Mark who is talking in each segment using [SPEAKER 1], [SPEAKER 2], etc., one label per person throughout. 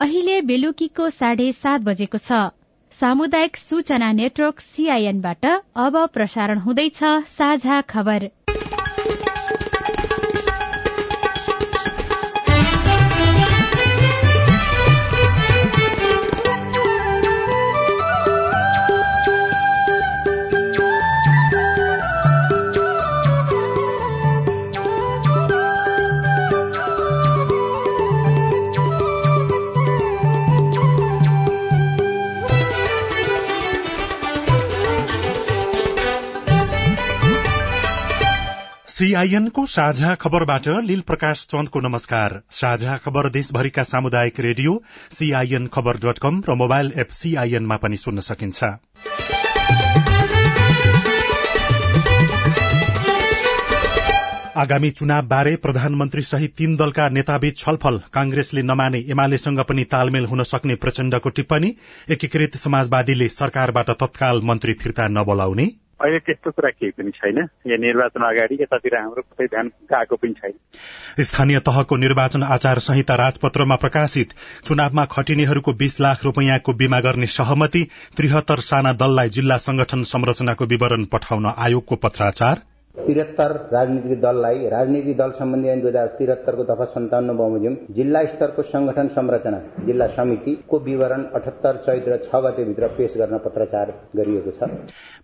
[SPEAKER 1] अहिले बेलुकीको साढे सात बजेको छ। सामुदायिक सूचना नेटवर्क सीआईएनबाट अब प्रसारण हुँदैछ साझा खबर।
[SPEAKER 2] सीआईएनको साझा खबरबाट लील प्रकाश चन्दको नमस्कार। साझा खबर देशभरिका सामुदायिक रेडियो सीआईएन खबर डट कम र मोबाइल एप सीआईएनमा पनि सुन्न सकिन्छ। आगामी चुनाव बारे प्रधानमन्त्री सहित तीन दलका नेताबीच छलफल कांग्रेसले नमाने एमालेसँग पनि तालमेल हुन सक्ने प्रचण्डको टिप्पणी एकीकृत समाजवादीले सरकारबाट तत्काल मन्त्री फिर्ता नबोलाउने।
[SPEAKER 3] अहिले त्यस्तो कुरा केही पनि छैन। यहाँ निर्वाचन अगाडि यतातिर हाम्रो कतै ध्यान गएको पनि छैन।
[SPEAKER 2] स्थानीय तहको निर्वाचन आचार संहिता राजपत्रमा प्रकाशित। चुनावमा खटिनेहरूको बीस लाख रूपियाँको बीमा गर्ने सहमति। त्रिहत्तर साना दललाई जिल्ला संगठन संरचनाको विवरण पठाउन आयोगको पत्राचार।
[SPEAKER 4] त्रिहत्तर राजनीतिक दललाई राजनीतिक दल सम्बन्धी ऐन दुई हजार त्रिहत्तरको दफा सन्ताउन्न बमोजिम जिल्ला स्तरको संगठन संरचना जिल्ला समितिको विवरण अठहत्तर चैत्र छ गतेभित्र पेश गर्न पत्राचार गरिएको छ।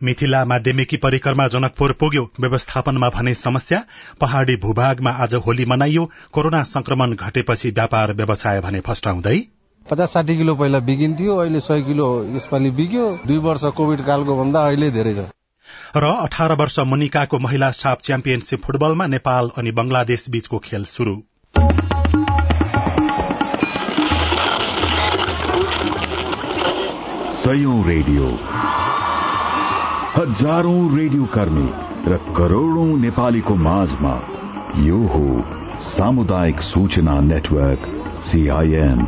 [SPEAKER 2] मिथिला माध्यमिकी परिकरमा जनकपुर पुग्यो। व्यवस्थापनमा भने समस्या पहाड़ी भूभागमा आज होली मनाइयो। कोरोना संक्रमण घटेपछि व्यापार व्यवसाय भने फस्टाउँदै
[SPEAKER 5] पचास साठी किलो पहिला बिगिन्थ्यो अहिले सय किलो यसपालि बिग्यो। दुई वर्ष कोविड कालको भन्दा अहिले धेरै छ।
[SPEAKER 2] र अठार वर्ष मुनिकाको महिला साप च्याम्पियनशीप फुटबलमा नेपाल अनि बंगलादेश बीचको खेल शुरू
[SPEAKER 6] रेडियो। हजारौं रेडियो कर्मी र करोड़ौं नेपालीको माझमा यो हो सामुदायिक सूचना नेटवर्क सीआईएन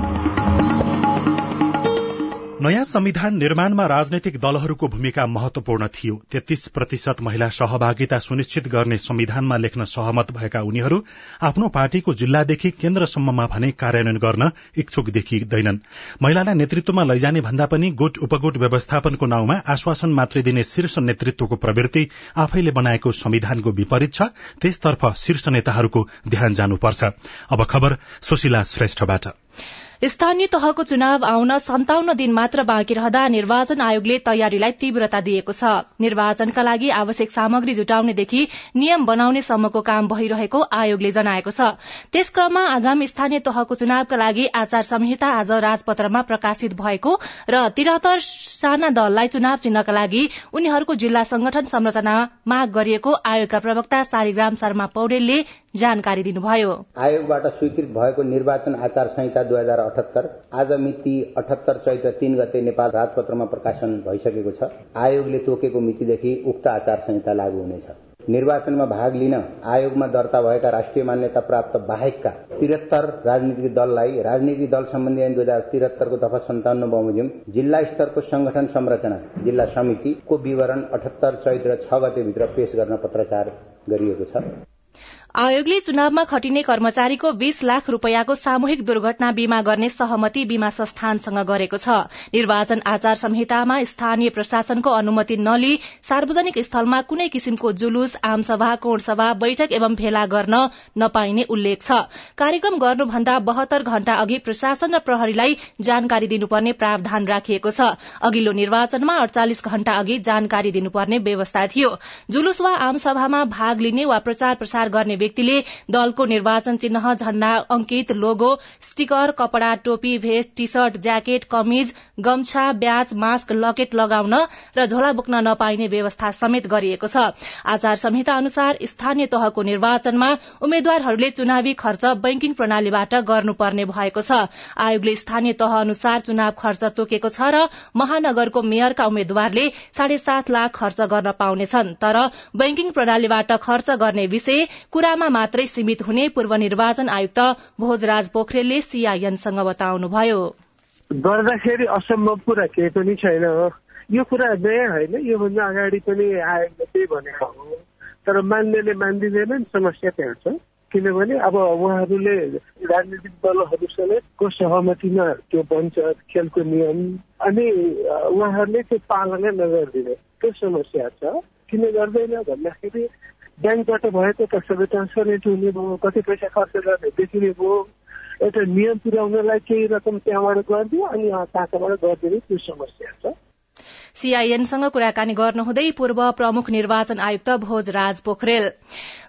[SPEAKER 2] नयाँ संविधान निर्माणमा राजनैतिक दलहरूको भूमिका महत्वपूर्ण थियो। तेत्तीस प्रतिशत महिला सहभागिता सुनिश्चित गर्ने संविधानमा लेख्न सहमत भएका उनीहरू आफ्नो पार्टीको जिल्लादेखि केन्द्रसम्ममा भने कार्यान्वयन गर्न इच्छुक देखिँदैनन्। महिलालाई नेतृत्वमा लैजाने भन्दा पनि गुट उपगुट व्यवस्थापनको नाउँमा आश्वासन मात्रै दिने शीर्ष नेतृत्वको प्रवृत्ति आफैले बनाएको संविधानको विपरीत छ। त्यसतर्फ शीर्ष नेताहरूको ध्यान जानुपर्छ।
[SPEAKER 7] स्थानीय तहको चुनाव आउन सन्ताउन्न दिन मात्र बाँकी रहँदा निर्वाचन आयोगले तयारीलाई तीव्रता दिएको छ। निर्वाचनका लागि आवश्यक सामग्री जुटाउनेदेखि नियम बनाउने सम्मको काम भइरहेको आयोगले जनाएको छ। त्यस क्रममा आगामी स्थानीय तहको चुनावका लागि आचार संहिता आज राजपत्रमा प्रकाशित भएको र त्रिहत्तर साना दललाई चुनाव चिन्हका लागि उनीहरूको जिल्ला संगठन संरचना माग गरिएको आयोगका प्रवक्ता शालिग्राम शर्मा पौडेलले जानकारी दिनुभयो।
[SPEAKER 4] आयोगबाट स्वीकृत भएको निर्वाचन आचार संहिता दुई हजार अठहत्तर आज मिति अठहत्तर चैत्र तीन गते नेपाल राजपत्रमा प्रकाशन भइसकेको छ। आयोगले तोकेको मितिदेखि उक्त आचार संहिता लागू हुनेछ। निर्वाचनमा भाग लिन आयोगमा दर्ता भएका राष्ट्रिय मान्यता प्राप्त बाहेकका त्रिहत्तर राजनीतिक दललाई राजनीतिक दल सम्बन्धी ऐन दुई हजार त्रिहत्तरको दफा सन्ताउन्न बमोजिम जिल्ला स्तरको संगठन संरचना जिल्ला समितिको विवरण अठहत्तर चैत्र छ गतेभित्र पेश गर्न पत्राचार गरिएको छ।
[SPEAKER 7] आयोगले चुनावमा खटिने कर्मचारीको बीस लाख रूपियाँको सामूहिक दुर्घटना बीमा गर्ने सहमति बीमा संस्थानसँग गरेको छ। निर्वाचन आचार संहितामा स्थानीय प्रशासनको अनुमति नलिई सार्वजनिक स्थलमा कुनै किसिमको जुलुस आमसभा कोणसभा बैठक एवं भेला गर्न नपाइने उल्लेख छ। कार्यक्रम गर्नुभन्दा बहत्तर घण्टा अघि प्रशासन र प्रहरीलाई जानकारी दिनुपर्ने प्रावधान राखिएको छ। अघिल्लो निर्वाचनमा अड़चालिस घण्टा अघि जानकारी दिनुपर्ने व्यवस्था थियो। जुलुस वा आमसभामा भाग लिने वा प्रचार प्रसार गर्ने व्यक्तिले दलको निर्वाचन चिन्ह झण्डा अंकित लोगो स्टिकर कपड़ा टोपी भेस्ट टी शर्ट ज्याकेट कमिज गम्छा ब्याज मास्क लकेट लगाउन र झोला बोक्न नपाइने व्यवस्था समेत गरिएको छ। आचार संहिता अनुसार स्थानीय तहको निर्वाचनमा उम्मेद्वारहरूले चुनावी खर्च बैंकिङ प्रणालीबाट गर्नुपर्ने भएको छ। आयोगले स्थानीय तह अनुसार चुनाव खर्च तोकेको छ र महानगरको मेयरका उम्मेद्वारले साढे सात लाख खर्च गर्न पाउनेछन्। तर बैंकिङ प्रणालीबाट खर्च गर्ने विषय कुरामा मात्रै सीमित हुने पूर्व निर्वाचन आयुक्त भोजराज पोखरेलले सीआईएनसँग बताउनुभयो।
[SPEAKER 8] गर्दाखेरि असम्भव कुरा केही पनि छैन यो कुरा नयाँ होइन योभन्दा अगाडि पनि आयोगले त्यही भनेको हो। तर मान्नेले मानिदिँदैनन् समस्या त्यहाँ छ। किनभने अब उहाँहरूले राजनीतिक दलहरूसँगको सहमतिमा त्यो बन्छ खेलको नियम। अनि उहाँहरूले त्यो पालना नगरिदिने त्यो समस्या छ। किन गर्दैन भन्दाखेरि ब्याङ्कबाट भएको त सबै ट्रान्सफरेन्ट हुने भयो कति पैसा खर्च गर्ने देखिने भयो। एउटा नियम पुर्याउनलाई केही रकम त्यहाँबाट गरिदियो अनि कहाँबाट गरिदिने त्यो समस्या छ।
[SPEAKER 7] सीआईएनसँग कुराकानी गर्नुहुँदै पूर्व प्रमुख निर्वाचन आयुक्त भोजराज पोखरेल।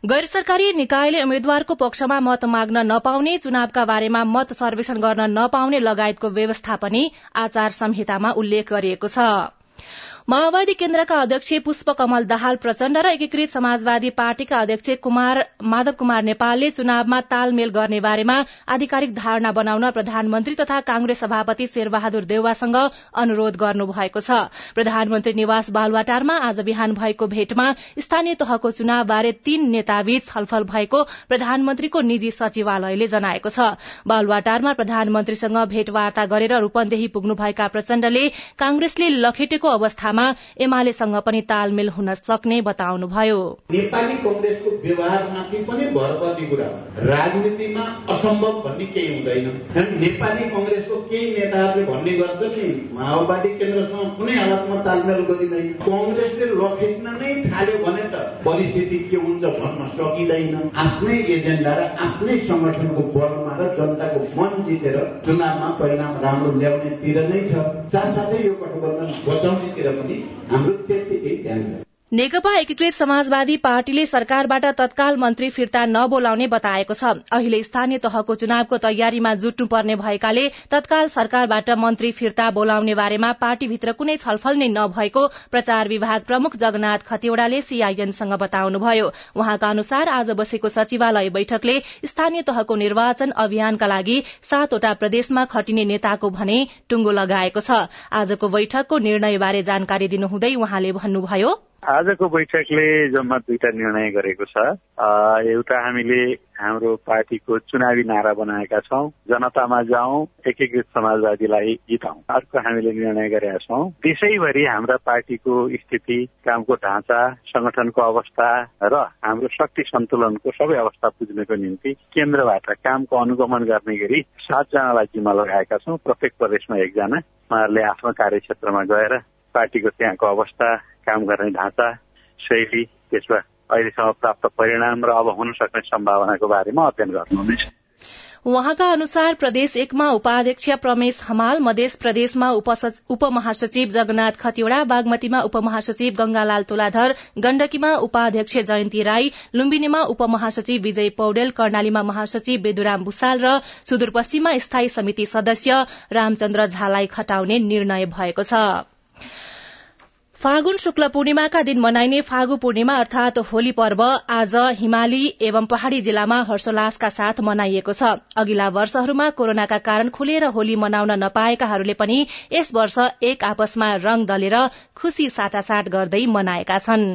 [SPEAKER 7] गैर सरकारी निकायले उम्मेद्वारको पक्षमा मत माग्न नपाउने चुनावका बारेमा मत सर्वेक्षण गर्न नपाउने लगायतको व्यवस्था पनि आचार संहितामा उल्लेख गरिएको छ। माओवादी केन्द्रका अध्यक्ष पुष्प कमल दाहाल प्रचण्ड र एकीकृत समाजवादी पार्टीका अध्यक्ष कुमार माधव कुमार नेपालले चुनावमा तालमेल गर्ने बारेमा आधिकारिक धारणा बनाउन प्रधानमन्त्री तथा कांग्रेस सभापति शेरबहादुर देउवासँग अनुरोध गर्नु भएको छ। प्रधानमन्त्री निवास बालुवाटारमा आज बिहान भएको भेटमा स्थानीय तहको चुनावबारे तीन नेताबीच छलफल भएको प्रधानमन्त्रीको निजी सचिवालयले जनाएको छ। बालुवाटारमा प्रधानमन्त्रीसँग भेटवार्ता गरेर रूपन्देही पुग्नुभएका प्रचण्डले कांग्रेसले लखेटेको अवस्थामा एमालेसँग पनि तालमेल हुन सक्ने बताउनुभयो।
[SPEAKER 9] नेपाली कंग्रेसको व्यवहारमाथि पनि भर पर्ने कुरा राजनीतिमा असम्भव भन्ने केही हुँदैन। नेपाली कंग्रेसको केही नेताहरूले भन्ने गर्छ नि माओवादी केन्द्रसँग कुनै हालतमा तालमेल गरिँदैन। कंग्रेसले लखेट्न नै थाल्यो भने त परिस्थिति के हुन्छ भन्न सकिँदैन। आफ्नै एजेन्डा र आफ्नै संगठनको बलमा र जनताको मन जितेर चुनावमा परिणाम राम्रो ल्याउनेतिर नै छ। साथसाथै यो गठबन्धन बचाउनेतिर पनि हाम्रो त्यत्तिकै ध्यान
[SPEAKER 7] नेकपा एकीकृत समाजवादी पार्टीले सरकारबाट तत्काल मन्त्री फिर्ता नबोलाउने बताएको छ। अहिले स्थानीय तहको चुनावको तयारीमा जुट्नुपर्ने भएकाले तत्काल सरकारबाट मन्त्री फिर्ता बोलाउने बारेमा पार्टीभित्र कुनै छलफल नै नभएको प्रचार विभाग प्रमुख जगन्नाथ खतिवड़ाले सीआईएनसँग बताउनुभयो। उहाँका अनुसार आज बसेको सचिवालय बैठकले स्थानीय तहको निर्वाचन अभियानका लागि सातवटा प्रदेशमा खटिने नेताको भने टुंगो लगाएको छ। आजको बैठकको निर्णयबारे जानकारी दिनुहुँदै उहाँले भन्नुभयो
[SPEAKER 3] आजको बैठकले जम्मा दुईटा निर्णय गरेको छ। एउटा हामीले हाम्रो पार्टीको चुनावी नारा बनाएका छौँ जनतामा जाउँ एकीकृत समाजवादीलाई जिताउँ। अर्को हामीले निर्णय गरेका छौँ देशैभरि हाम्रा पार्टीको स्थिति कामको ढाँचा संगठनको अवस्था र हाम्रो शक्ति सन्तुलनको सबै अवस्था बुझ्नको निम्ति केन्द्रबाट कामको अनुगमन गर्ने गरी सातजनालाई जिम्मा लगाएका छौँ। प्रत्येक प्रदेशमा एकजना। उहाँहरूले आफ्नो कार्यक्षेत्रमा गएर पार्टीको त्यहाँको अवस्था काम गर्ने ढाँचा शैली त्यसमा अहिलेसम्म प्राप्त परिणाम र अब हुन सक्ने सम्भावनाको बारेमा अध्ययन गर्नुहुनेछ।
[SPEAKER 7] उहाँका अनुसार प्रदेश एकमा उपाध्यक्ष प्रमेश हमाल मध्य प्रदेशमा उपमहासचिव जगन्नाथ खतिवड़ा बागमतीमा उपमहासचिव गंगालाल तुलाधर गण्डकीमा उपाध्यक्ष जयन्ती राई लुम्बिनीमा उपमहासचिव विजय पौडेल कर्णालीमा महासचिव बेदुराम भूषाल र सुदूरपश्चिममा स्थायी समिति सदस्य रामचन्द्र झालाई खटाउने निर्णय भएको छ। फागुन शुक्ल पूर्णिमाका दिन मनाइने फागु पूर्णिमा अर्थात होली पर्व आज हिमाली एवं पहाड़ी जिल्लामा हर्षोल्लासका साथ मनाइएको छ। अघिल्ला वर्षहरूमा कोरोनाका कारण खुलेर होली मनाउन नपाएकाहरूले पनि यस वर्ष एक आपसमा रंग दलेर खुशी साटासाट गर्दै मनाएका छन्।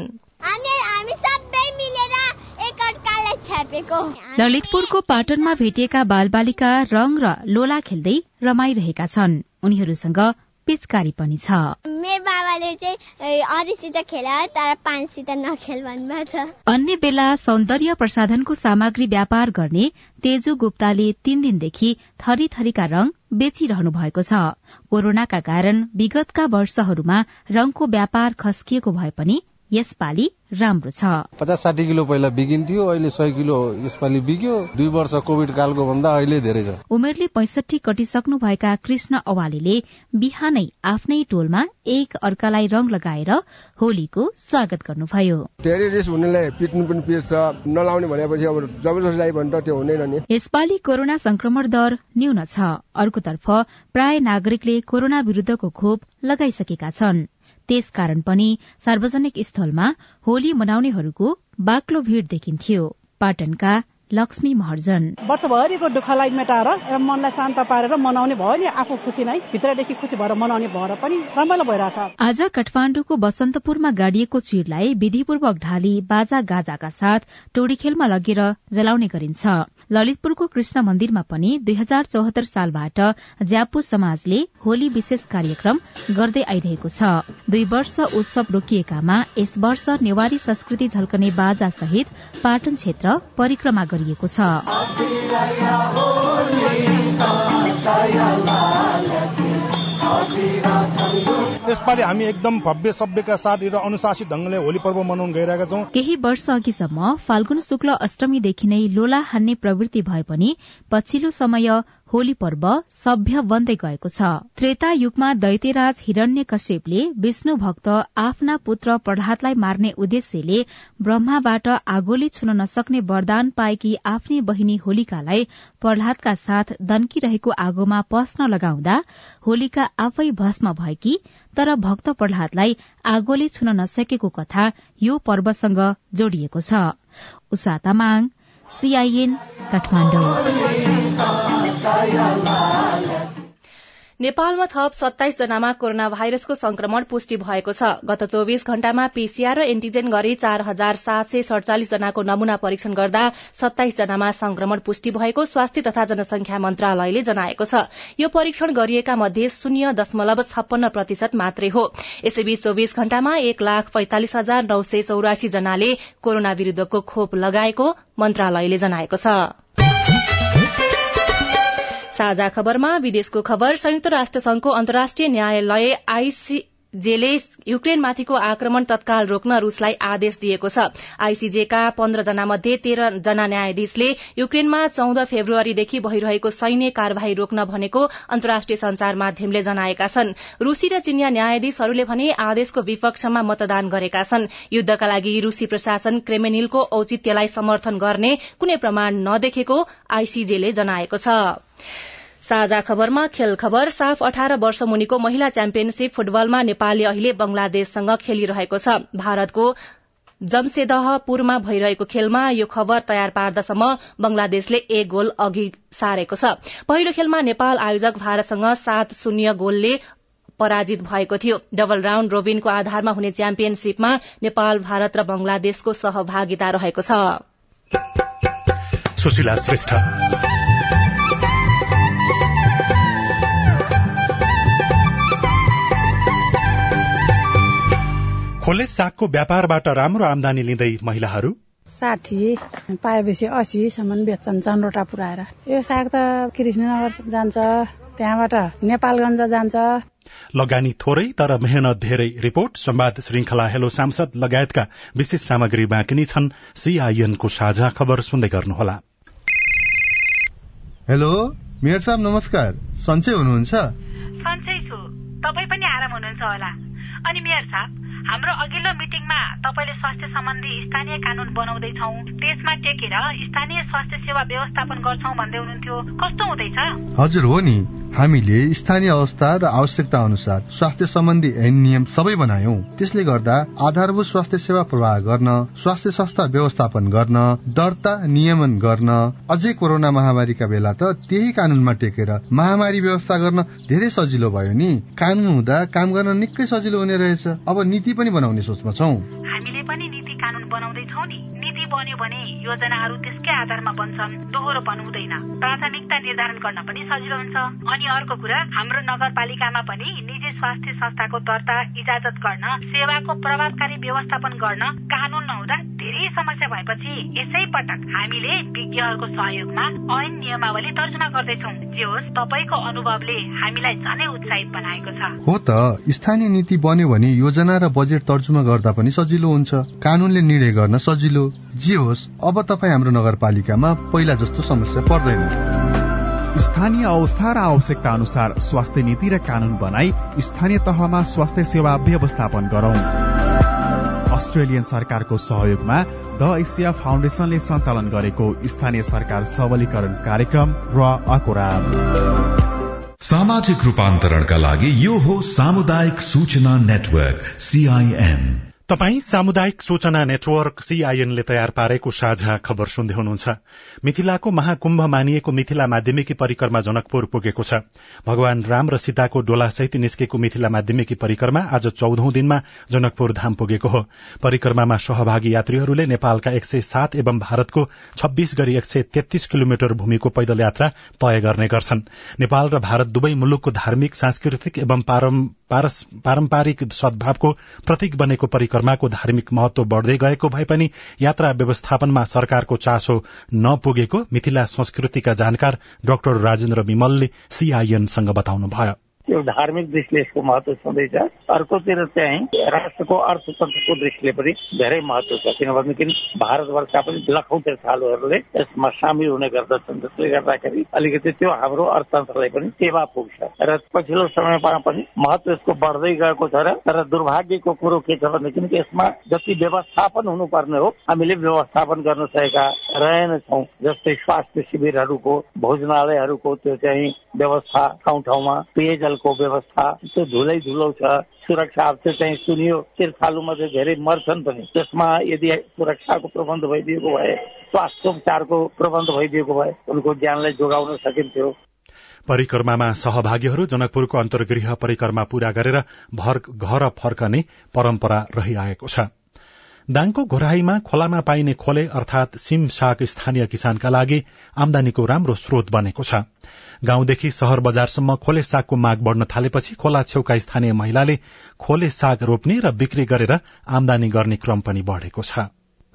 [SPEAKER 1] ललितपुरको पाटनमा भेटिएका बालबालिका रंग र लोला खेल्दै रमाइरहेका छन्। उनीहरूसँग पिचकारी पनि छ।
[SPEAKER 10] मेरो बाबाले चाहिँ अरूसित खेल तर पानीसित नखेल भन्नुभएको छ।
[SPEAKER 1] अन्य बेला सौन्दर्य प्रसाधनको सामग्री व्यापार गर्ने तेजु गुप्ताले तीन दिनदेखि थरी थरीका रंग बेचिरहनु भएको छ। कोरोनाका कारण विगतका वर्षहरूमा रंगको व्यापार खस्किएको भए पनि यसपालि राम्रो छ।
[SPEAKER 5] पचास साठी किलो पहिला बिगिन्थ्यो अहिले सय किलो यसपालि बिग्यो। दुई वर्ष कोविड कालको भन्दा अहिले धेरै छ।
[SPEAKER 1] उमेरले पैसठी कटिसक्नु भएका कृष्ण अवालीले बिहानै आफ्नै टोलमा एक अर्कालाई रंग लगाएर होलीको स्वागत गर्नुभयो।
[SPEAKER 11] धेरै रेस हुनेलाई पिट्नु पनि पिर्छ नलाउने भनेपछि अब जबरजस्ती लागि भने त्यो हुँदैन नि।
[SPEAKER 1] यसपालि कोरोना संक्रमण दर न्यून छ। अर्कोतर्फ प्राय नागरिकले कोरोना विरूद्धको खोप लगाइसकेका छन्। त्यसकारण पनि सार्वजनिक स्थलमा होली मनाउनेहरूको बाक्लो भीड़ देखिन्थ्यो। पाटनका लक्ष्मी महर्जन।
[SPEAKER 12] वर्षभरिको दुःखलाई मेटाएर मनलाई शान्त पारेर मनाउने भयो नि आफू खुसी नै भित्रदेखि खुसी भएर मनाउने भएर पनि रमाइलो भइरहेछ।
[SPEAKER 1] आज काठमाडौँको बसन्तपुरमा गाडिएको चिरलाई विधिपूर्वक ढाली बाजा गाजाका साथ टोडी खेलमा लगेर जलाउने गरिन्छ। ललितपुरको कृष्ण मन्दिरमा पनि दुई हजार चौहत्तर सालबाट ज्यापु समाजले होली विशेष कार्यक्रम गर्दै आइरहेको छ। दुई वर्ष उत्सव रोकिएकामा यस वर्ष नेवारी संस्कृति झल्कने बाजा सहित पाटन क्षेत्र परिक्रमा गरियो गरिएको छ।
[SPEAKER 13] यसपालि हामी एकदम भव्य सभ्यका साथ र अनुशासित ढंगले होली पर्व मनाउन गइरहेका छौं।
[SPEAKER 1] केही वर्ष अघिसम्म फाल्गुन शुक्ल अष्टमीदेखि नै लोला हान्ने प्रवृत्ति भए पनि पछिल्लो समय होली पर्व सभ्य बन्दै गएको छ। त्रेता युगमा दैत्यराज हिरण्य कश्यपले विष्णु भक्त आफ्ना पुत्र प्रहलादलाई मार्ने उद्देश्यले ब्रह्माबाट आगोले छुन नसक्ने वरदान पाएकी आफ्नी बहिनी होलिकालाई प्रहलादका साथ दन्किरहेको आगोमा पस्न लगाउँदा होलिका आफै भस्म भएकी तर भक्त प्रहलादलाई आगोले छुन नसकेको कथा यो पर्वसँग जोडिएको छ। उषा तामाङ सीआईएन काठमाडौँ।
[SPEAKER 7] नेपालमा थप सत्ताइस जनामा कोरोना भाइरसको संक्रमण पुष्टि भएको छ। गत चौविस घण्टामा पीसीआर र एन्टिजेन गरी चार हजार सात सय सड़चालिस जनाको नमूना परीक्षण गर्दा सत्ताइस जनामा संक्रमण पुष्टि भएको स्वास्थ्य तथा जनसंख्या मन्त्रालयले जनाएको छ। यो परीक्षण गरिएका मध्ये शून्य दशमलव छप्पन्न प्रतिशत मात्रै हो। यसैबीच चौविस घण्टामा एक लाख पैंतालिस हजार नौ सय चौरासी जनाले कोरोना विरूद्धको खोप लगाएको मन्त्रालयले जनाएको छ। साझा खबरमा विदेशको खबर संयुक्त राष्ट्र संघको अन्तर्राष्ट्रिय न्यायालय आईसीजेले युक्रेनमाथिको आक्रमण तत्काल रोक्न रूसलाई आदेश दिएको छ। आईसीजेका पन्ध्र जना मध्ये तेह्र जना न्यायाधीशले युक्रेनमा चौध फेब्रुअरीदेखि भइरहेको सैन्य कार्यवाही रोक्न भनेको अन्तर्राष्ट्रिय संचार माध्यमले जनाएका छन्। रूसी र चिनिया न्यायाधीशहरूले भने आदेशको विपक्षमा मतदान गरेका छन्। युद्धका लागि रूसी प्रशासन क्रेमेनिलको औचित्यलाई समर्थन गर्ने कुनै प्रमाण नदेखेको आईसीजेले जनाएको छ। साझा खबरमा खेल खबर साफ अठार वर्ष मुनिको महिला च्याम्पियनशीप फुटबलमा नेपालले अहिले बंगलादेशसँग खेलिरहेको छ। भारतको जमशेदहपुरमा भइरहेको खेलमा यो खबर तयार पार्दासम्म बंगलादेशले एक गोल अघि सारेको छ। पहिलो खेलमा नेपाल आयोजक भारतसँग सात शून्य गोलले पराजित भएको थियो। डबल राउण्ड रोबिनको आधारमा हुने च्याम्पियनशीपमा नेपाल भारत र बंगलादेशको सहभागिता रहेको छ।
[SPEAKER 2] खोले सागको व्यापारबाट राम्रो आमदानी लिँदै महिलाहरू?
[SPEAKER 12] साठी पाएपछि असीसम्म बेच्छन् चन्द्रोटा पुऱ्याएर। यो साग त कृष्णनगर जान्छ त्यहाँबाट नेपालगञ्ज जान्छ।
[SPEAKER 2] लगानी थोरै तर मेहनत धेरै। रिपोर्ट संवाद श्रृंखला हेलो सांसद लगायतका विशेष सामग्री बाँकी छन्। सीआईएनको साझा खबर सुन्दै गर्नुहोला।
[SPEAKER 14] हेलो मेयर साहब नमस्कार। सन्चै हुनुहुन्छ?
[SPEAKER 15] सन्चै छु। तपाईँ पनि आराम हुनुहुन्छ होला। अनि मेयर साहब हाम्रो अघिल्लो मिटिङमा तपाईँले स्वास्थ्य सम्बन्धी स्थानीय कानून बनाउँदैछौ त्यसमा टेकेर स्थानीय स्वास्थ्य सेवा व्यवस्थापन गर्छौ भन्दै हुनुहुन्थ्यो। कस्तो हुँदैछ?
[SPEAKER 14] हजुर हो नि। हामीले स्थानीय अवस्था र आवश्यकता अनुसार स्वास्थ्य सम्बन्धी ऐन नियम सबै बनायौं। त्यसले गर्दा आधारभूत स्वास्थ्य सेवा प्रवाह गर्न स्वास्थ्य संस्था व्यवस्थापन गर्न दर्ता नियमन गर्न अझै कोरोना महामारीका बेला त त्यही कानूनमा टेकेर महामारी व्यवस्था गर्न धेरै सजिलो भयो नि। कानून हुँदा काम गर्न निकै सजिलो हुने रहेछ। अब नीति पनि बनाउने सोचमा छौ।
[SPEAKER 15] हामीले पनि नीति कानून बनाउँदैछौ नि। नीति बन्यो भने योजनाहरू त्यसकै आधारमा बन्छन्। दोहोरो हुँदैन प्राथमिकता निर्धारण गर्न पनि सजिलो हुन्छ। अनि अर्को कुरा हाम्रो नगरपालिकामा पनि निजी स्वास्थ्य संस्थाको दर्ता इजाजत गर्न सेवाको प्रभावकारी व्यवस्थापन गर्न कानून नहुँदा धेरै समस्या भएपछि यसै पटक हामीले विज्ञहरूको सहयोगमा ऐन नियमावली तर्जुमा गर्दैछौ। जे होस् तपाईँको अनुभवले हामीलाई झनै उत्साहित बनाएको छ।
[SPEAKER 14] हो त स्थानीय नीति बन्यो भने योजना र बजेट तर्जुमा गर्दा पनि सजिलो हुन्छ। कानूनले निर्णय गर्न सजिलो। जे होस् अब तपाईँ हाम्रो नगरपालिकामा पहिला जस्तो समस्या पर्दैन।
[SPEAKER 16] स्थानीय अवस्था र आवश्यकता अनुसार स्वास्थ्य नीति र कानून बनाई स्थानीय तहमा स्वास्थ्य सेवा व्यवस्थापन गरौं। अस्ट्रेलियन सरकारको सहयोगमा द एसिया फाउन्डेशनले सञ्चालन गरेको स्थानीय सरकार सबलीकरण कार्यक्रम र अकोरा
[SPEAKER 6] सामाजिक रूपान्तरणका लागि यो हो सामुदायिक सूचना नेटवर्क सीआईएन
[SPEAKER 2] तपाई सामुदायिक सूचना नेटवर्क सीआईएनले तयार पारेको साझा खबर सुन्दै हुनुहुन्छ। मिथिलाको महाकुम्भ मानिएको मिथिला माध्यमिकी परिकरमा जनकपुर पुगेको छ। भगवान राम र सीताको डोलासहित निस्केको मिथिला माध्यमिकी परिकरमा आज चौधौं दिनमा जनकपुर धाम पुगेको हो। परिक्रमामा सहभागी यात्रीहरूले नेपालका एक सय सात एवं भारतको छब्बीस गरी एक सय तेत्तीस किलोमिटर भूमिको पैदल यात्रा तय गर्ने गर्छन्। नेपाल र भारत दुवै मुलुकको धार्मिक सांस्कृतिक एवं पारम्परिक सद्भावको प्रतीक बनेको परिक्रमा परिक्रमाको धार्मिक महत्व बढ़दै गएको भए पनि यात्रा व्यवस्थापनमा सरकारको चासो नपुगेको मिथिला संस्कृतिका जानकार डाक्टर राजेन्द्र विमलले सीआईएनसँग बताउनुभयो।
[SPEAKER 17] त्यो धार्मिक दृष्टिले यसको महत्व छँदैछ अर्कोतिर चाहिँ राष्ट्रको अर्थतन्त्रको दृष्टिले पनि धेरै महत्व छ। किनभनेदेखि भारतवर्षका पनि लखौँ तीर्थालुहरूले यसमा सामेल हुने गर्दछन्। त्यसले गर्दाखेरि अलिकति त्यो हाम्रो अर्थतन्त्रलाई पनि टेवा पुग्छ। र पछिल्लो समयमा पनि महत्व यसको बढ्दै गएको छ र तर दुर्भाग्यको कुरो के छ भनेदेखि यसमा जति व्यवस्थापन हुनुपर्ने हो हामीले व्यवस्थापन गर्न सकेका रहेनछौँ जस्तै स्वास्थ्य शिविरहरूको भोजनालयहरूको त्यो चाहिँ व्यवस्था ठाउँ ठाउँमा पेयजल जलको व्यवस्था त्यो धुलै धुलो छ सुरक्षा त्यो चाहिँ सुनियो तीर्थालुमा चाहिँ धेरै मर्छन् पनि। त्यसमा यदि सुरक्षाको प्रबन्ध भइदिएको भए स्वास्थ्य उपचारको प्रबन्ध भइदिएको भए उनको ज्यानलाई जोगाउन सकिन्थ्यो।
[SPEAKER 2] परिक्रमामा सहभागीहरू जनकपुरको अन्तर्गृह परिक्रमा पूरा गरेर घर फर्कने परम्परा रहिआएको छ। दाङको घोराईमा खोलामा पाइने खोले अर्थात सिम साग स्थानीय किसानका लागि आमदानीको राम्रो स्रोत बनेको छ। गाउँदेखि शहर बजारसम्म खोले सागको माग बढ़न थालेपछि खोला छेउका स्थानीय महिलाले खोले साग रोप्ने र बिक्री गरेर आमदानी गर्ने क्रम पनि बढ़ेको छ।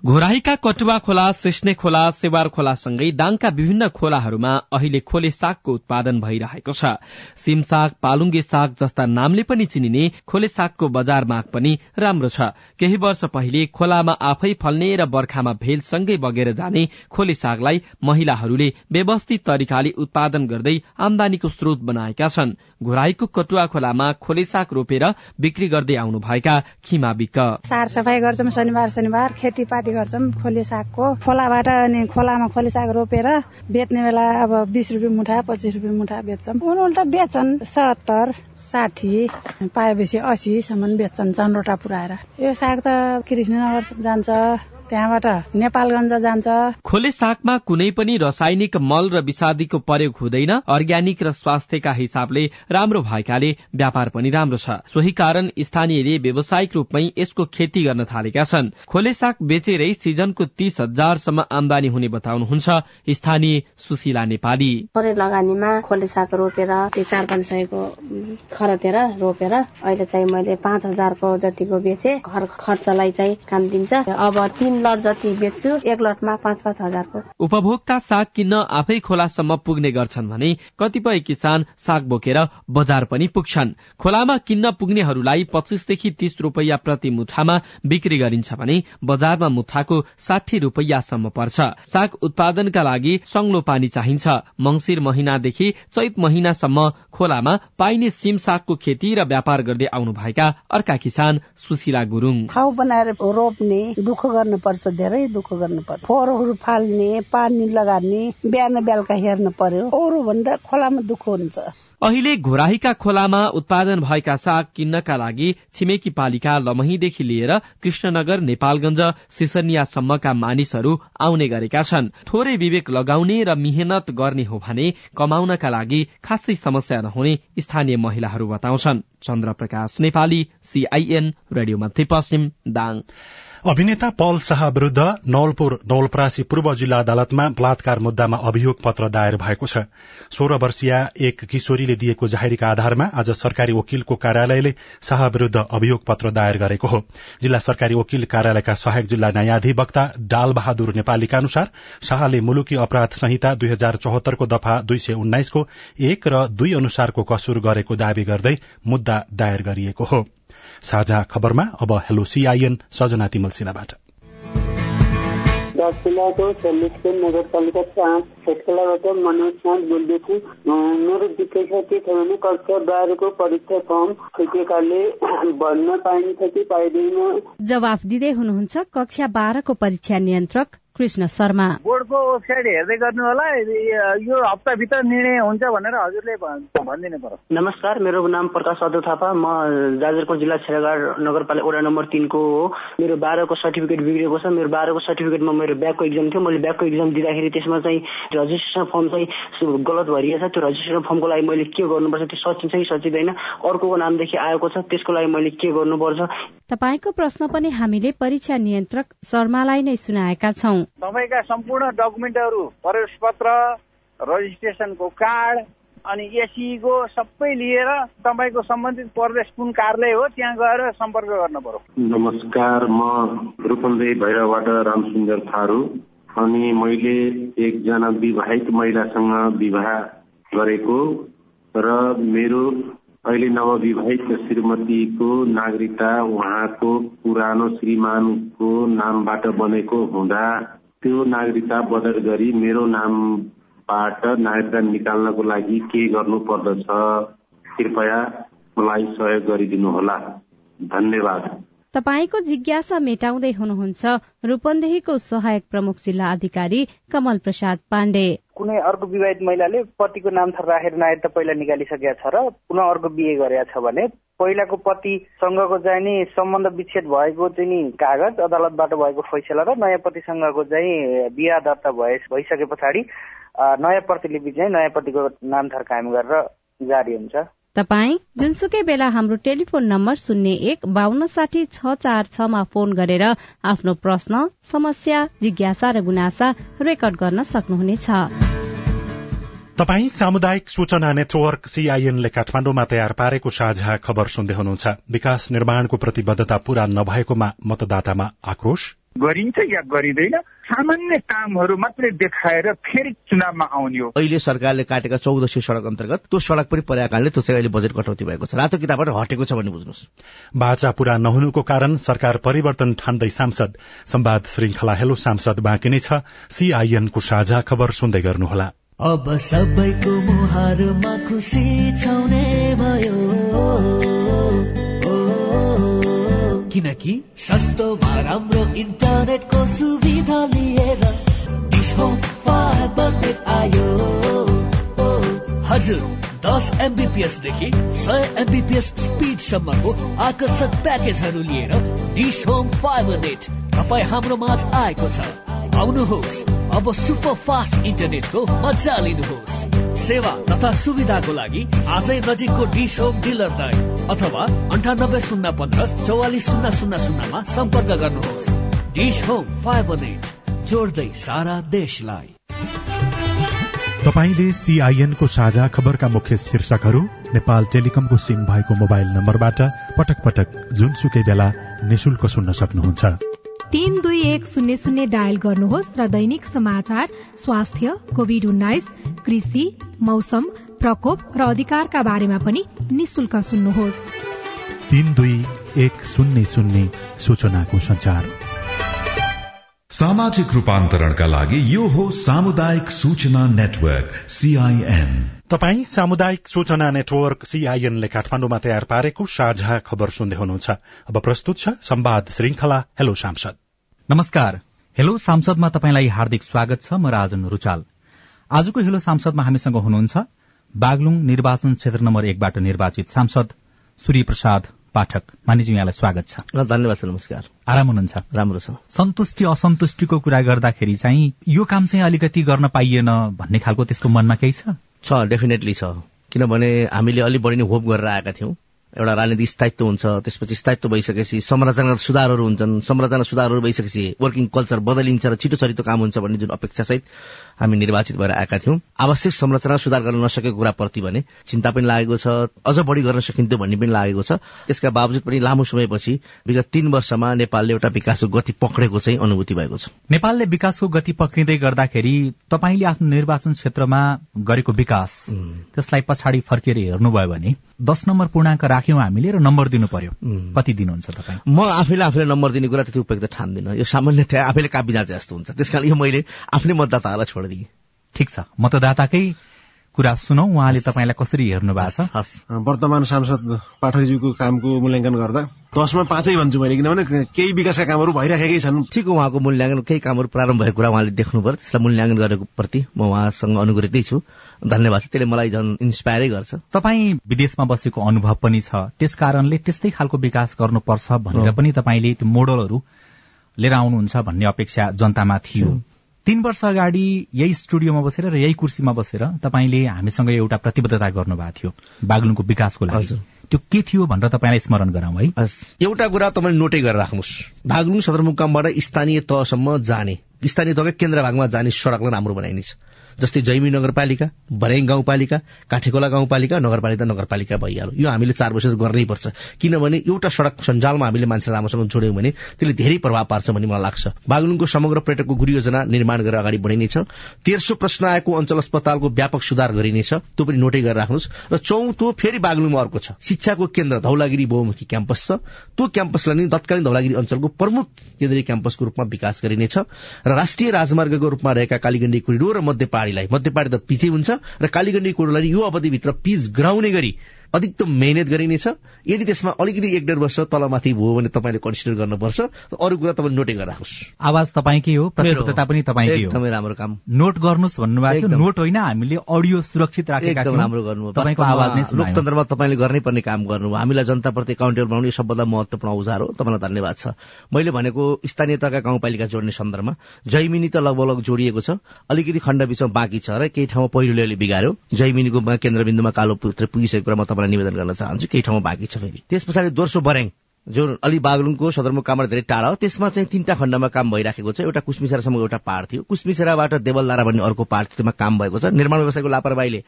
[SPEAKER 18] घोराईका कटुवा खोला सिस्ने खोला सेवार खोलासँगै दाङका विभिन्न खोलाहरूमा अहिले खोले सागको उत्पादन भइरहेको छ। सिम साग पालुङ्गे साग जस्ता नामले पनि चिनिने खोले सागको बजार माग पनि राम्रो छ। केही वर्ष पहिले खोलामा आफै फल्ने र बर्खामा भेलसँगै बगेर जाने खोले सागलाई महिलाहरूले व्यवस्थित तरिकाले उत्पादन गर्दै आमदानीको स्रोत बनाएका छन्। घोराईको कटुवा खोलामा खोले साग रोपेर बिक्री गर्दै आउनुभएका खिमा
[SPEAKER 12] गर्छौँ शनिबार शनिबार खेतीपाती खेती गर्छौँ खोले सागको। खोलाबाट अनि खोलामा खोले साग रोपेर बेच्ने बेला अब बिस रुपियाँ मुठा पच्चिस रुपियाँ मुठा बेच्छौँ उनीहरूले त बेच्छन् सत्तर साठी पाएपछि असीसम्म बेच्छन् चन्द्रोटा पुऱ्याएर। यो साग त कृष्णनगर जान्छ त्यहाँबाट नेपालगञ्ज जान्छ।
[SPEAKER 18] खोले सागमा कुनै पनि रासायनिक मल र विषादीको प्रयोग हुँदैन। अर्ग्यानिक र स्वास्थ्यका हिसाबले राम्रो भएकाले व्यापार पनि राम्रो छ। सोही कारण स्थानीयले व्यावसायिक रूपमै यसको खेती गर्न थालेका छन्। खोले साग बेचेरै सिजनको तीस हजारसम्म आमदानी हुने बताउनुहुन्छ स्थानीय सुशीला नेपाली।
[SPEAKER 19] लगानीमा खोले साग रोपेर चार पाँच सयको खरतेर रोपेर अहिले चाहिँ मैले पाँच हजारको जतिको बेचे घर खर्चलाई चाहिँ काम दिन्छ। अब तिन लट जति बेच्छु एक लटमा पाँच पाँच हजारको।
[SPEAKER 18] उपभोक्ता साग किन्न आफै खोलासम्म पुग्ने गर्छन् भने कतिपय किसान साग बोकेर बजार पनि पुग्छन्। खोलामा किन्न पुग्नेहरूलाई पच्चिसदेखि तीस रुपियाँ प्रति मुठामा बिक्री गरिन्छ भने बजारमा मुठाको साठी रुपियाँसम्म पर्छ। साग उत्पादनका लागि सङ्लो पानी चाहिन्छ। मंगिर महिनादेखि चैत महिनासम्म खोलामा पाइने सिम सागको खेती र व्यापार गर्दै आउनुभएका अर्का किसान सुशीला गुरूङ।
[SPEAKER 20] ठाउँ बनाएर रोप्ने दुःख गर्नु पर्छ धेरै दुःख गर्नु पर्छ फोहोरहरू फाल्ने पानी लगाउने बिहान बेलुका हेर्नु पर्यो। अरू भन्दा खोलामा दुःख हुन्छ।
[SPEAKER 18] अहिले घोराहीका खोलामा उत्पादन भएका साग किन्नका लागि छिमेकी पालिका लमहीदेखि लिएर कृष्णनगर नेपालगंज सिसनियासम्मका मानिसहरू आउने गरेका छन्। थोरै विवेक लगाउने र मिहिनेत गर्ने हो भने कमाउनका लागि खासै समस्या नहुने स्थानीय महिलाहरू बताउँछन्। Chandra Prakash Nepali CIN radio Madhyapaschim Dang.
[SPEAKER 2] अभिनेता पल शाह विरूद्ध नवलपुर नवलपरासी पूर्व जिल्ला अदालतमा बलात्कार मुद्दामा अभियोग पत्र दायर भएको छ। सोह्र वर्षीय एक किशोरीले दिएको जाहेरीका आधारमा आज सरकारी वकिलको कार्यालयले शाह विरूद्ध अभियोग पत्र दायर गरेको हो। जिल्ला सरकारी वकिल कार्यालयका सहायक जिल्ला न्यायाधिवक्ता डाल बहादुर नेपालीका अनुसार शाहले मुलुकी अपराध संहिता दुई हजार चौहत्तरको दफा दुई सय उन्नाइसको एक र दुई अनुसारको कसुर गरेको दावी गर्दै मुद्दा दायर गरिएको हो। साझा खबरमा अब हेलो सीआईएन सजना तिमल सिन्हाबाट।
[SPEAKER 21] जिल्लाको सल्लिसको नगरपालिका पाँच छेटकलाबाट मनोज बोल्दैछु मेरो जिज्ञासा के छ भने कक्षा बाह्रको परीक्षा फर्म ठेकेकाले भर्न पाइन्छ कि पाइँदैन।
[SPEAKER 1] जवाफ दिँदै हुनुहुन्छ कक्षा बाह्रको परीक्षा नियन्त्रक कृष्ण शर्मा।
[SPEAKER 22] बोर्डको वेबसाइट हेर्दै गर्नु होला। यो हप्ताभित्र निर्णय हुन्छ भनेर हजुरले भनिदिनु पर्यो
[SPEAKER 23] नमस्कार मेरो नाम प्रकाश अदो थापा। म जाजरकोट जिल्ला छेरागाड नगरपालिका वडा नम्बर तिनको हो। मेरो बाह्रको सर्टिफिकेट बिग्रेको छ। मेरो बाह्रको सर्टिफिकेटमा मेरो ब्याकको इक्जाम थियो। मैले ब्याकको इक्जाम दिँदाखेरि त्यसमा चाहिँ रजिस्ट्रेसन फर्म चाहिँ गलत भइरहेछ त्यो रजिस्ट्रेसन फर्मको लागि मैले के गर्नुपर्छ त्यो सचिन्छ कि सचिँदैन अर्को नामदेखि आएको छ। त्यसको लागि मैले के गर्नुपर्छ?
[SPEAKER 1] तपाईँको प्रश्न पनि हामीले परीक्षा नियन्त्रक शर्मालाई नै सुनाएका छौं।
[SPEAKER 22] तपाईँका सम्पूर्ण डकुमेन्टहरू प्रवेश पत्र रजिस्ट्रेसनको कार्ड अनि एसीको सबै लिएर तपाईँको सम्बन्धित प्रदेश कुन कार्यालय हो त्यहाँ गएर सम्पर्क गर्नु पर्यो।
[SPEAKER 24] नमस्कार म रूपन्देही भैरवबाट रामसुन्दर थारू। अनि मैले एकजना विवाहित महिलासँग विवाह गरेको र मेरो अहिले नवविवाहित श्रीमतीको नागरिकता उहाँको पुरानो श्रीमानको नामबाट बनेको हुँदा त्यो नागरिकता बदल गरी मेरो नामबाट नागरिकता निकाल्नको लागि के गर्नु पर्दछ कृपया मलाई सहयोग गरिदिनुहोला। धन्यवाद।
[SPEAKER 25] तपाईँको जिज्ञासा मेटाउँदै हुनुहुन्छ रूपन्देहीको सहायक प्रमुख जिल्ला अधिकारी कमल प्रसाद पाण्डे।
[SPEAKER 22] कुनै अर्को विवाहित महिलाले पतिको नाम थर राखेर नागरिकता पहिला निकालिसकेका छ र पुनः अर्को बिहे गरेका छ भने पहिलाको पतिसँगको चाहिँ नि सम्बन्ध विच्छेद भएको चाहिँ नि कागज अदालतबाट भएको फैसला र नयाँ पतिसँगको चाहिँ बिहा दर्ता भए भइसके पछाडि नयाँ प्रतिलिपि चाहिँ नयाँ पतिको नाम थर कायम गरेर जारी हुन्छ।
[SPEAKER 25] तपाई जुनसुकै बेला हाम्रो टेलिफोन नम्बर शून्य एक बान्न साठी छ चार छमा फोन गरेर आफ्नो प्रश्न समस्या जिज्ञासा र गुनासा रेकर्ड गर्न सक्नुहुनेछ।
[SPEAKER 2] तपाई सामुदायिक सूचना नेटवर्क सीआईएनले काठमाण्डुमा तयार पारेको साझा खबर सुन्दै हुनुहुन्छ। विकास निर्माणको प्रतिबद्धता पूरा नभएकोमा मतदातामा आक्रोश?
[SPEAKER 26] गरिन्छ या गरिँदैन सामान्य कामहरू मात्रै देखाएर फेरि चुनावमा आउने हो।
[SPEAKER 27] अहिले सरकारले काटेका चौध सय सड़क अन्तर्गत त्यो सड़क पनि परेका कारणले त्यो चाहिँ अहिले बजेट कटौती भएको छ। रातो किताबबाट हटेको छ भन्ने बुझ्नुहोस्।
[SPEAKER 2] बाचा पूरा नहुनुको कारण सरकार परिवर्तन ठान्दै सांसद संवाद श्रृंखला हेलो सांसद बाँकी नै छ। सीआईएनको साझा खबर सुन्दै गर्नुहोला।
[SPEAKER 28] अब सबैको मुहारमा खुसी छाउने भयो। किनकि सस्तोमा राम्रो इन्टरनेटको सुविधा लिएर आयो। हजुर दस एमबिपिएसदेखि सय एमबिपिएस स्पिडसम्मको आकर्षक प्याकेजहरू लिएर डिस होम फाइबर नेट तपाईँ हाम्रो माझ आएको छ। आउनुहोस्। अब सुपर फास्ट इन्टरनेटको मजा लिनुहोस्। सेवा तथा सुविधाको लागि आजै नजिकको डिस होम डिलरलाई अथवा अन्ठानब्बे शून्य पन्ध्र चौवालिस शून्य शून्य शून्यमा सम्पर्क गर्नुहोस्। डिस होम फाइबर नेट जोड्दै सारा देशलाई।
[SPEAKER 2] तपाईँले सीआईएनको साझा खबरका मुख्य शीर्षकहरू नेपाल टेलिकमको सिम भएको मोबाइल नम्बरबाट पटक पटक जुनसुकै बेला निशुल्क सुन्न सक्नुहुन्छ।
[SPEAKER 29] तीन दुई एक शून्य शून्य डायल गर्नुहोस् र दैनिक समाचार स्वास्थ्य कोविड उन्नाइस कृषि मौसम प्रकोप र अधिकारका बारेमा पनि निशुल्क सुन्नुहोस्।
[SPEAKER 2] एक सूचनाको
[SPEAKER 6] सामाजिक रूपान्तरणका लागि यो हो सामुदायिक सूचना नेटवर्क सीआईएन
[SPEAKER 2] तपाई सामुदायिक सूचना नेटवर्क सीआईएनले काठमाण्डुमा तयार पारेको साझा खबर सुन्दै हुनुहुन्छ। अब प्रस्तुत छ संवाद श्रृंखला हेलो सांसद।
[SPEAKER 30] नमस्कार। हेलो सांसदमा तपाईँलाई हार्दिक स्वागत छ म राजन रुचाल। आजको हेलो सांसदमा हामीसँग हुनुहुन्छ बागलुङ निर्वाचन क्षेत्र नम्बर एकबाट निर्वाचित सांसद सूर्य प्रसाद पाठक। मानिजी यहाँलाई स्वागत छ।
[SPEAKER 27] धन्यवाद नमस्कार।
[SPEAKER 30] आराम हुनुहुन्छ?
[SPEAKER 27] राम्रो छ।
[SPEAKER 30] सन्तुष्टि असन्तुष्टिको कुरा गर्दाखेरि चाहिँ यो काम चाहिँ अलिकति गर्न पाइएन भन्ने खालको त्यसको मनमा केही छ?
[SPEAKER 27] छ डेफिनेटली छ। किनभने हामीले अलिक बढी नै होप गरेर आएका थियौँ। एउटा राजनीतिक स्थायित्व हुन्छ त्यसपछि स्थायित्व भइसकेपछि संरचनागत सुधारहरू हुन्छन्। संरचना सुधारहरू भइसकेपछि वर्किङ कल्चर बदलिन्छ र छिटो छरितो काम हुन्छ भन्ने जुन अपेक्षासहित हामी निर्वाचित भएर आएका थियौँ। आवश्यक संरचना सुधार गर्न नसकेको कुराप्रति भने चिन्ता पनि लागेको छ अझ बढी गर्न सकिन्थ्यो भन्ने पनि लागेको छ। त्यसका बावजुद पनि लामो समयपछि विगत तीन वर्षमा नेपालले एउटा विकासको गति पक्रेको चाहिँ अनुभूति भएको छ।
[SPEAKER 30] नेपालले विकासको गति पक्रिँदै गर्दाखेरि तपाईँले आफ्नो निर्वाचन क्षेत्रमा गरेको विकास त्यसलाई पछाडि फर्किएर हेर्नुभयो भने दस नम्बर पूर्णाङ्क राख्यौं हामीले र नम्बर दिनु पर्यो कति दिनुहुन्छ तपाईँ?
[SPEAKER 27] म आफैले आफूले नम्बर दिने कुरा त्यति उपयुक्त ठान्दिनँ। यो सामान्यतया आफैले कापी जाँचे जस्तो हुन्छ। त्यस कारण यो मैले आफ्नै मतदाताहरूलाई छोडिदिएँ
[SPEAKER 30] ठिक छ। मतदाताकै कुरा सुनौ उहाँले तपाईँलाई कसरी हेर्नु भएको छ?
[SPEAKER 31] वर्तमान सांसद पाठकज्यूको कामको मूल्याङ्कन गर्दा दसमा पाँचै भन्छु मैले किनभने केही विकासका कामहरू भइराखेकै छन्।
[SPEAKER 27] ठिक उहाँको मूल्याङ्कन। केही कामहरू प्रारम्भ भएको कुरा उहाँले देख्नु पर्यो त्यसलाई मूल्याङ्कन गरेको प्रति म उहाँसँग अनुग्रहितै छु। धन्यवाद त्यसले मलाई झन् इन्सपायरै गर्छ।
[SPEAKER 30] तपाईँ विदेशमा बसेको अनुभव पनि छ। त्यस कारणले त्यस्तै खालको विकास गर्नुपर्छ भनेर पनि तपाईँले त्यो मोडलहरू लिएर आउनुहुन्छ भन्ने अपेक्षा जनतामा थियो तीन वर्ष अगाडि यही स्टुडियोमा बसेर र यही कुर्सीमा बसेर तपाईँले हामीसँग एउटा प्रतिबद्धता गर्नुभएको थियो बागलुङको विकासको लागि। त्यो के थियो भनेर तपाईँलाई स्मरण गराउँ है।
[SPEAKER 27] एउटा कुरा तपाईँले नोटै गरेर राख्नुहोस्। बागलुङ सदरमुकामबाट स्थानीय तहसम्म जाने स्थानीय तहकै केन्द्र भागमा जाने सड़कलाई राम्रो बनाइनेछ। जस्तै जैमी नगरपालिका बरेङ गाउँपालिका काठेकोला गाउँपालिका नगरपालिका नगरपालिका भइहाल्यो। यो हामीले चार वर्ष गर्नै पर्छ। किनभने एउटा सड़क सञ्जालमा हामीले मान्छे राम्रोसँग जोड्यौँ भने त्यसले धेरै प्रभाव पार्छ भन्ने मलाई लाग्छ। बागलुङको समग्र पर्यटकको गुरु योजना निर्माण गरेर अगाडि बढिनेछ तेर्सो प्रश्न आएको अञ्चल अस्पतालको व्यापक सुधार गरिनेछ त्यो पनि नोटै गरेर राख्नुहोस्। र चौथो फेरि बागलुङमा अर्को छ। शिक्षाको केन्द्र धौलागिरी बहुमुखी क्याम्पस छ। त्यो क्याम्पसलाई नै तत्कालीन धौलागिरी अञ्चलको प्रमुख केन्द्रीय क्याम्पसको रूपमा विकास गरिनेछ र राष्ट्रिय राजमार्गको रूपमा रहेका कालीगण्डी कोरिडोर र मध्य मध्य पहाड़ी त पिछे हुन्छ र कालीगण्डी कोरिडोरलाई यो अवधिभित्र पिच गराउने गरी अधिकतम मेहनत गरिनेछ। यदि त्यसमा अलिकति एक डेढ वर्ष तलमाथि भयो भने तपाईँले कन्सिडर गर्नुपर्छ अरू कुरा तपाईँ नोटै गरेर राख्नुहोस्
[SPEAKER 30] आवाज तपाईँकै हो? प्रतिबद्धता पनि तपाईँकै हो?
[SPEAKER 27] एकदमै राम्रो काम।
[SPEAKER 30] नोट गर्नुहोस् भन्नुभएको थियो। नोट होइन हामीले अडियो सुरक्षित राखेका
[SPEAKER 27] एकदम राम्रो गर्नु
[SPEAKER 30] तपाईँको आवाज नै
[SPEAKER 27] लोकतन्त्रमा तपाईँले गर्नै पर्ने काम गर्नु हामीलाई जनताप्रति काउन्टेबल बनाउने सबभन्दा महत्वपूर्ण औजार हो। तपाईँलाई धन्यवाद छ। मैले भनेको स्थानीय तहका गाउँपालिका जोड्ने सन्दर्भमा जैमिनी त लगभग लग जोडिएको छ। अलिकति खण्ड बिचमा बाँकी छ र केही ठाउँमा पहिरोले बिगार्यो। जैमिनीको केन्द्रबिन्दुमा कालो पुत्र पुगिसकेको कुरा म तपाईँलाई निवेदन गर्न चाहन्छु केही ठाउँमा बाँकी छ फेरि। त्यस पछाडि दोस्रो बरेङ जो अलि बागलुङको सदरमुकामबाट धेरै टाढा हो त्यसमा चाहिँ तीनटा खण्डमा काम भइराखेको छ। एउटा कुसमिसेरासम्म एउटा पाहाड थियो। कुसमिसेराबाट देवलदारा भन्ने अर्को पाहाड त्यसमा काम भएको छ। निर्माण व्यवसायको लापरवाहीले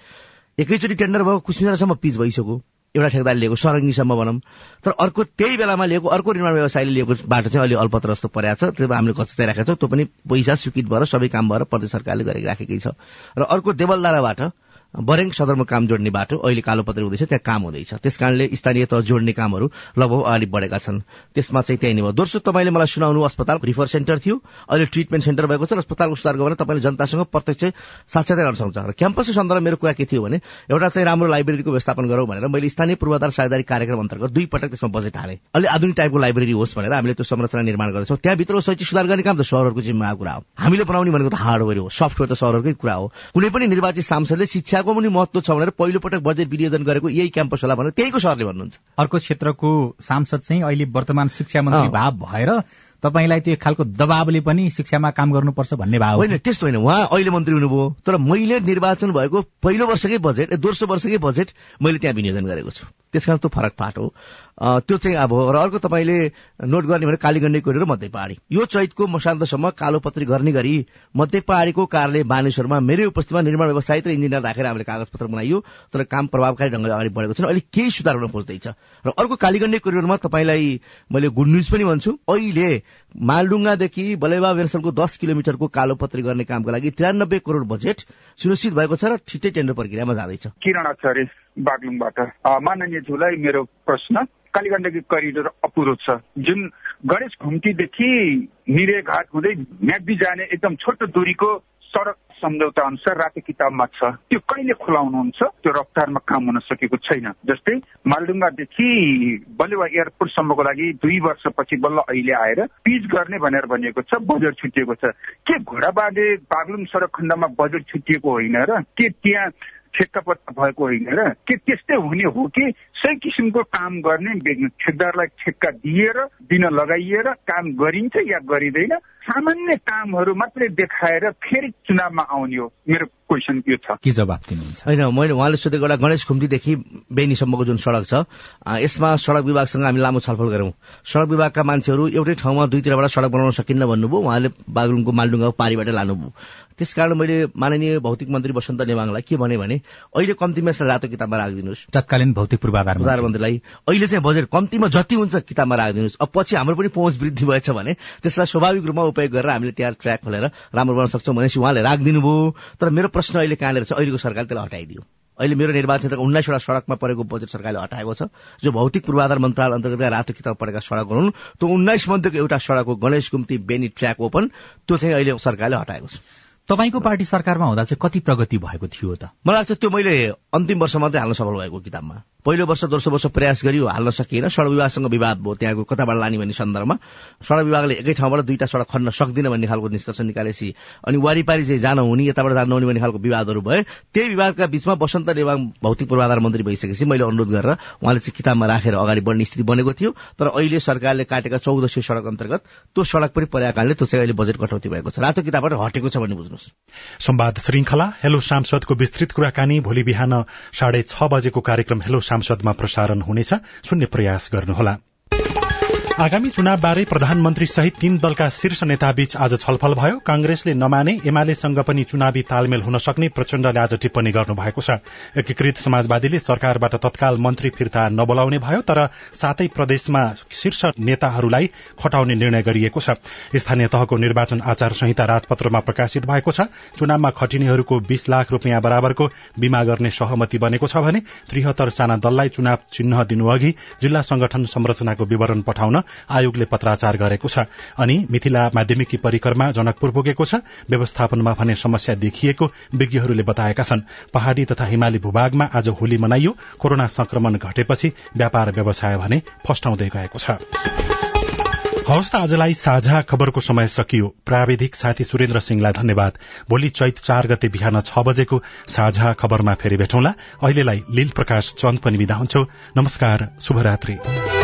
[SPEAKER 27] एकैचोटि टेन्डर भएको कुसमिसेरासम्म पिच भइसक्यो। एउटा ठेकदार लिएको सरङ्गीसम्म भनौँ। तर अर्को त्यही बेलामा लिएको अर्को निर्माण व्यवसायले लिएको बाटो चाहिँ अलि अल्पत्र जस्तो परेको छ। त्यो हामीले कच्चा राखेको छौँ। त्यो पनि पैसा स्वीकृत भएर सबै काम भएर प्रदेश सरकारले गरिराखेकै छ। र अर्को देवलदाराबाट बरेङ सदरमुकाम जोड्ने बाटो अहिले कालोपत्री हुँदैछ त्यहाँ काम हुँदैछ। त्यस कारणले स्थानीय तह जोड्ने कामहरू लगभग अगाडि बढेका छन्। त्यसमा चाहिँ त्यही नै दोस्रो तपाईँले मलाई सुनाउनु अस्पताल रिफर सेन्टर थियो। अहिले ट्रिटमेन्ट सेन्टर भएको छ अस्पतालको सुधार गरेर तपाईँले जनतासँग प्रत्यक्ष साक्षात्कार गर्न सक्नुहुन्छ। र क्याम्पसको सन्दर्भमा मेरो कुरा के थियो भने एउटा चाहिँ राम्रो लाइब्रेरीको व्यवस्थापन गरौँ भनेर मैले स्थानीय पूर्वाधार साझेदारी कार्यक्रम अन्तर्गत दुई पटक त्यसमा बजेट हालेँ। अलि आधुनिक टाइपको लाइब्रेरी होस् भनेर हामीले त्यो संरचना निर्माण गर्दैछौँ। त्यहाँभित्र शैक्षिक सुधार गर्ने काम त सहरहरूको जिम्मा कुरा हो। हामीले बनाउने भनेको त हार्डवेयर हो। सफ्टवेयर त सहरहरूकै कुरा हो। कुनै पनि निर्वाचित सांसदले शिक्षाको पनि महत्व छ भनेर पहिलो पटक बजेट विनियोजन गरेको यही क्याम्पस होला भनेर त्यहीको सरले भन्नुहुन्छ।
[SPEAKER 30] अर्को क्षेत्रको सांसद चाहिँ अहिले वर्तमान शिक्षा मन्त्री भाव भएर तपाईँलाई त्यो खालको दबावले पनि शिक्षामा काम गर्नुपर्छ भन्ने भाव
[SPEAKER 27] होइन त्यस्तो होइन। उहाँ अहिले मन्त्री हुनुभयो तर मैले निर्वाचन भएको पहिलो वर्षकै बजेट दोस्रो वर्षकै बजेट मैले त्यहाँ विनियोजन गरेको छु। त्यसकारण त्यो फरक पाठ हो। त्यो चाहिँ अब र अर्को तपाईँले नोट गर्ने भने कालीगण्डी कोरिडोर मध्य पहाडी यो चैतको मसान्तसम्म कालोपत्री गर्ने गरी मध्य पहाडीको कार्यालय बानेश्वरमा मेरै उपस्थितिमा निर्माण व्यवसायिक र इन्जिनियर राखेर हामीले कागजपत्र बनाइयो तर काम प्रभावकारी ढङ्गले अगाडि बढेको छैन। अहिले केही सुधार हुन खोज्दैछ। र अर्को कालीगण्डी कोरिडोरमा तपाईँलाई मैले गुड न्युज पनि भन्छु। अहिले मालडुङ्गादेखि बलेबा बेरसलको दस किलोमिटरको कालोपत्री गर्ने कामको लागि तिरानब्बे करोड़ बजेट सुनिश्चित भएको छ र छिट्टै टेन्डर प्रक्रियामा जाँदैछ।
[SPEAKER 26] किरण आचार्य बागलुङबाट। माननीयज्यूलाई मेरो प्रश्न कालीगण्डकी करिडोर अपुरो छ। जुन गणेश घुम्तीदेखि निरेघाट हुँदै म्याग्दी जाने एकदम छोटो दूरीको सडक सम्झौता अनुसार रातो किताबमा छ। त्यो कहिले खुलाउनुहुन्छ? त्यो रफ्तारमा काम हुन सकेको छैन। जस्तै मालडुङ्गादेखि बलेवा एयरपोर्टसम्मको लागि दुई वर्षपछि बल्ल अहिले आएर पिच गर्ने भनेर भनिएको छ बजेट छुटिएको छ। के घोडाबाडे बागलुङ सडक खण्डमा बजेट छुटिएको होइन र के त्यहाँ ठेक्का पत्ता भएको होइन र के त्यस्तै हुने हो कि सही किसिमको काम गर्ने ठेकदारलाई ठेक्का दिएर दिन लगाइएर काम गरिन्छ या गरिँदैन सामान्य कामहरू मात्रै देखाएर फेरि चुनावमा आउने हो। मेरो क्वेसन यो छ?
[SPEAKER 30] के जवाब दिनुहुन्छ?
[SPEAKER 27] होइन मैले उहाँले सोधेको एउटा गणेश खुम्तीदेखि बेनीसम्मको जुन सड़क छ यसमा सड़क विभागसँग हामी लामो छलफल गरौँ। सड़क विभागका मान्छेहरू एउटै ठाउँमा दुईतिरबाट सड़क बनाउन सकिन्न भन्नुभयो उहाँले बागलुङको मालडुङ्गाको पारीबाट लानुभयो। त्यसकारण मैले माननीय भौतिक मन्त्री वसन्त नेवाङलाई के भने भने अहिले कम्तीमा यसलाई रातो किताबमा राखिदिनुहोस्।
[SPEAKER 30] तत्कालीन भौतिक पूर्वाधार
[SPEAKER 27] प्रधानमन्त्रीलाई अहिले चाहिँ बजेट कम्तीमा जति हुन्छ किताबमा राखिदिनुहोस्। अब पछि हाम्रो पनि पहुँच वृद्धि भएछ भने त्यसलाई स्वाभाविक रूपमा उपयोग गरेर हामीले त्यहाँ ट्र्याक खोलेर राम्रो बनाउन सक्छौँ भनेपछि उहाँले राखिदिनु भयो तर मेरो प्रश्न अहिले कहाँनिर छ? अहिलेको सरकारले त्यसलाई हटाइदियो। अहिले मेरो निर्वाचन क्षेत्रको उन्नाइसवटा सड़कमा परेको बजेट सरकारले हटाएको छ। जो भौतिक पूर्वाधार मन्त्रालय अन्तर्गत रातो किताब परेका सड़कहरू हुन् त्यो उन्नाइस मध्येको एउटा सड़क हो गणेश गुम्ती बेनी ट्र्याक ओपन। त्यो चाहिँ अहिले सरकारले हटाएको छ।
[SPEAKER 30] तपाईँको पार्टी सरकारमा हुँदा चाहिँ कति प्रगति भएको थियो त?
[SPEAKER 27] मलाई लाग्छ त्यो मैले अन्तिम वर्ष मात्रै हाल्न सफल भएको किताबमा। पहिलो वर्ष दोस्रो वर्ष प्रयास गरियो हाल्न सकिएन। सड़क विभागसँग विवाद भयो त्यहाँको कताबाट लाने भन्ने सन्दर्भमा। सड़क विभागले एकै ठाउँबाट दुईटा सड़क खन्न सक्दिन भन्ने खालको निष्कर्ष निकालेपछि अनि वारिपारी चाहिँ जान हुने यताबाट जान नहुने भन्ने खालको विवादहरू भए त्यही विवादका बीचमा वसन्त नेवाङ भौतिक पूर्वाधार मन्त्री भइसकेपछि मैले अनुरोध गरेर उहाँले चाहिँ किताबमा राखेर अगाडि बढ्ने स्थिति बनेको थियो। तर अहिले सरकारले काटेका चौध सय सड़क अन्तर्गत त्यो सड़क पनि पर्याएको कारणले त्यो चाहिँ अहिले बजेट कटौती भएको छ। रातो किताबबाट हटेको छ भन्ने बुझ्नुहोस्
[SPEAKER 2] संवाद श्रृंखला हेलो सांसदको विस्तृत कुराकानी भोलि बिहान साढे छ बजेको कार्यक्रम हेलो सांसदमा प्रसारण हुनेछ। सुन्ने प्रयास गर्नुहोला। आगामी चुनावबारे प्रधानमन्त्री सहित तीन दलका शीर्ष नेताबीच आज छलफल भयो। कांग्रेसले नमाने एमालेसँग पनि चुनावी तालमेल हुन सक्ने प्रचण्डले आज टिप्पणी गर्नु भएको छ। एकीकृत समाजवादीले सरकारबाट तत्काल मन्त्री फिर्ता नबोलाउने भयो तर सातै प्रदेशमा शीर्ष नेताहरूलाई खटाउने निर्णय गरिएको छ। स्थानीय तहको निर्वाचन आचार संहिता राजपत्रमा प्रकाशित भएको छ। चुनावमा खटिनेहरूको बीस लाख रूपियाँ बराबरको बीमा गर्ने सहमति बनेको छ भने त्रिहत्तर साना दललाई चुनाव चिन्ह दिनुअघि जिल्ला संगठन संरचनाको विवरण पठाउन आयोगले पत्राचार गरेको छ। अनि मिथिला माध्यमिकी परिकरमा जनकपुर पुगेको छ। व्यवस्थापनमा भने समस्या देखिएको विज्ञहरूले बताएका छन्। पहाड़ी तथा हिमाली भूभागमा आज होली मनाइयो। कोरोना संक्रमण घटेपछि व्यापार व्यवसाय भने फस्टाउँदै गएको छ। हवस् त आजलाई साझा खबरको समय सकियो। प्राविधिक साथी सुरेन्द्र सिंहलाई धन्यवाद। भोलि चैत चार गते बिहान छ बजेको साझा खबरमा फेरि भेटौँला। अहिलेलाई लील प्रकाश चन्द पनि विदा हुन्छौ। नमस्कार शुभरात्री।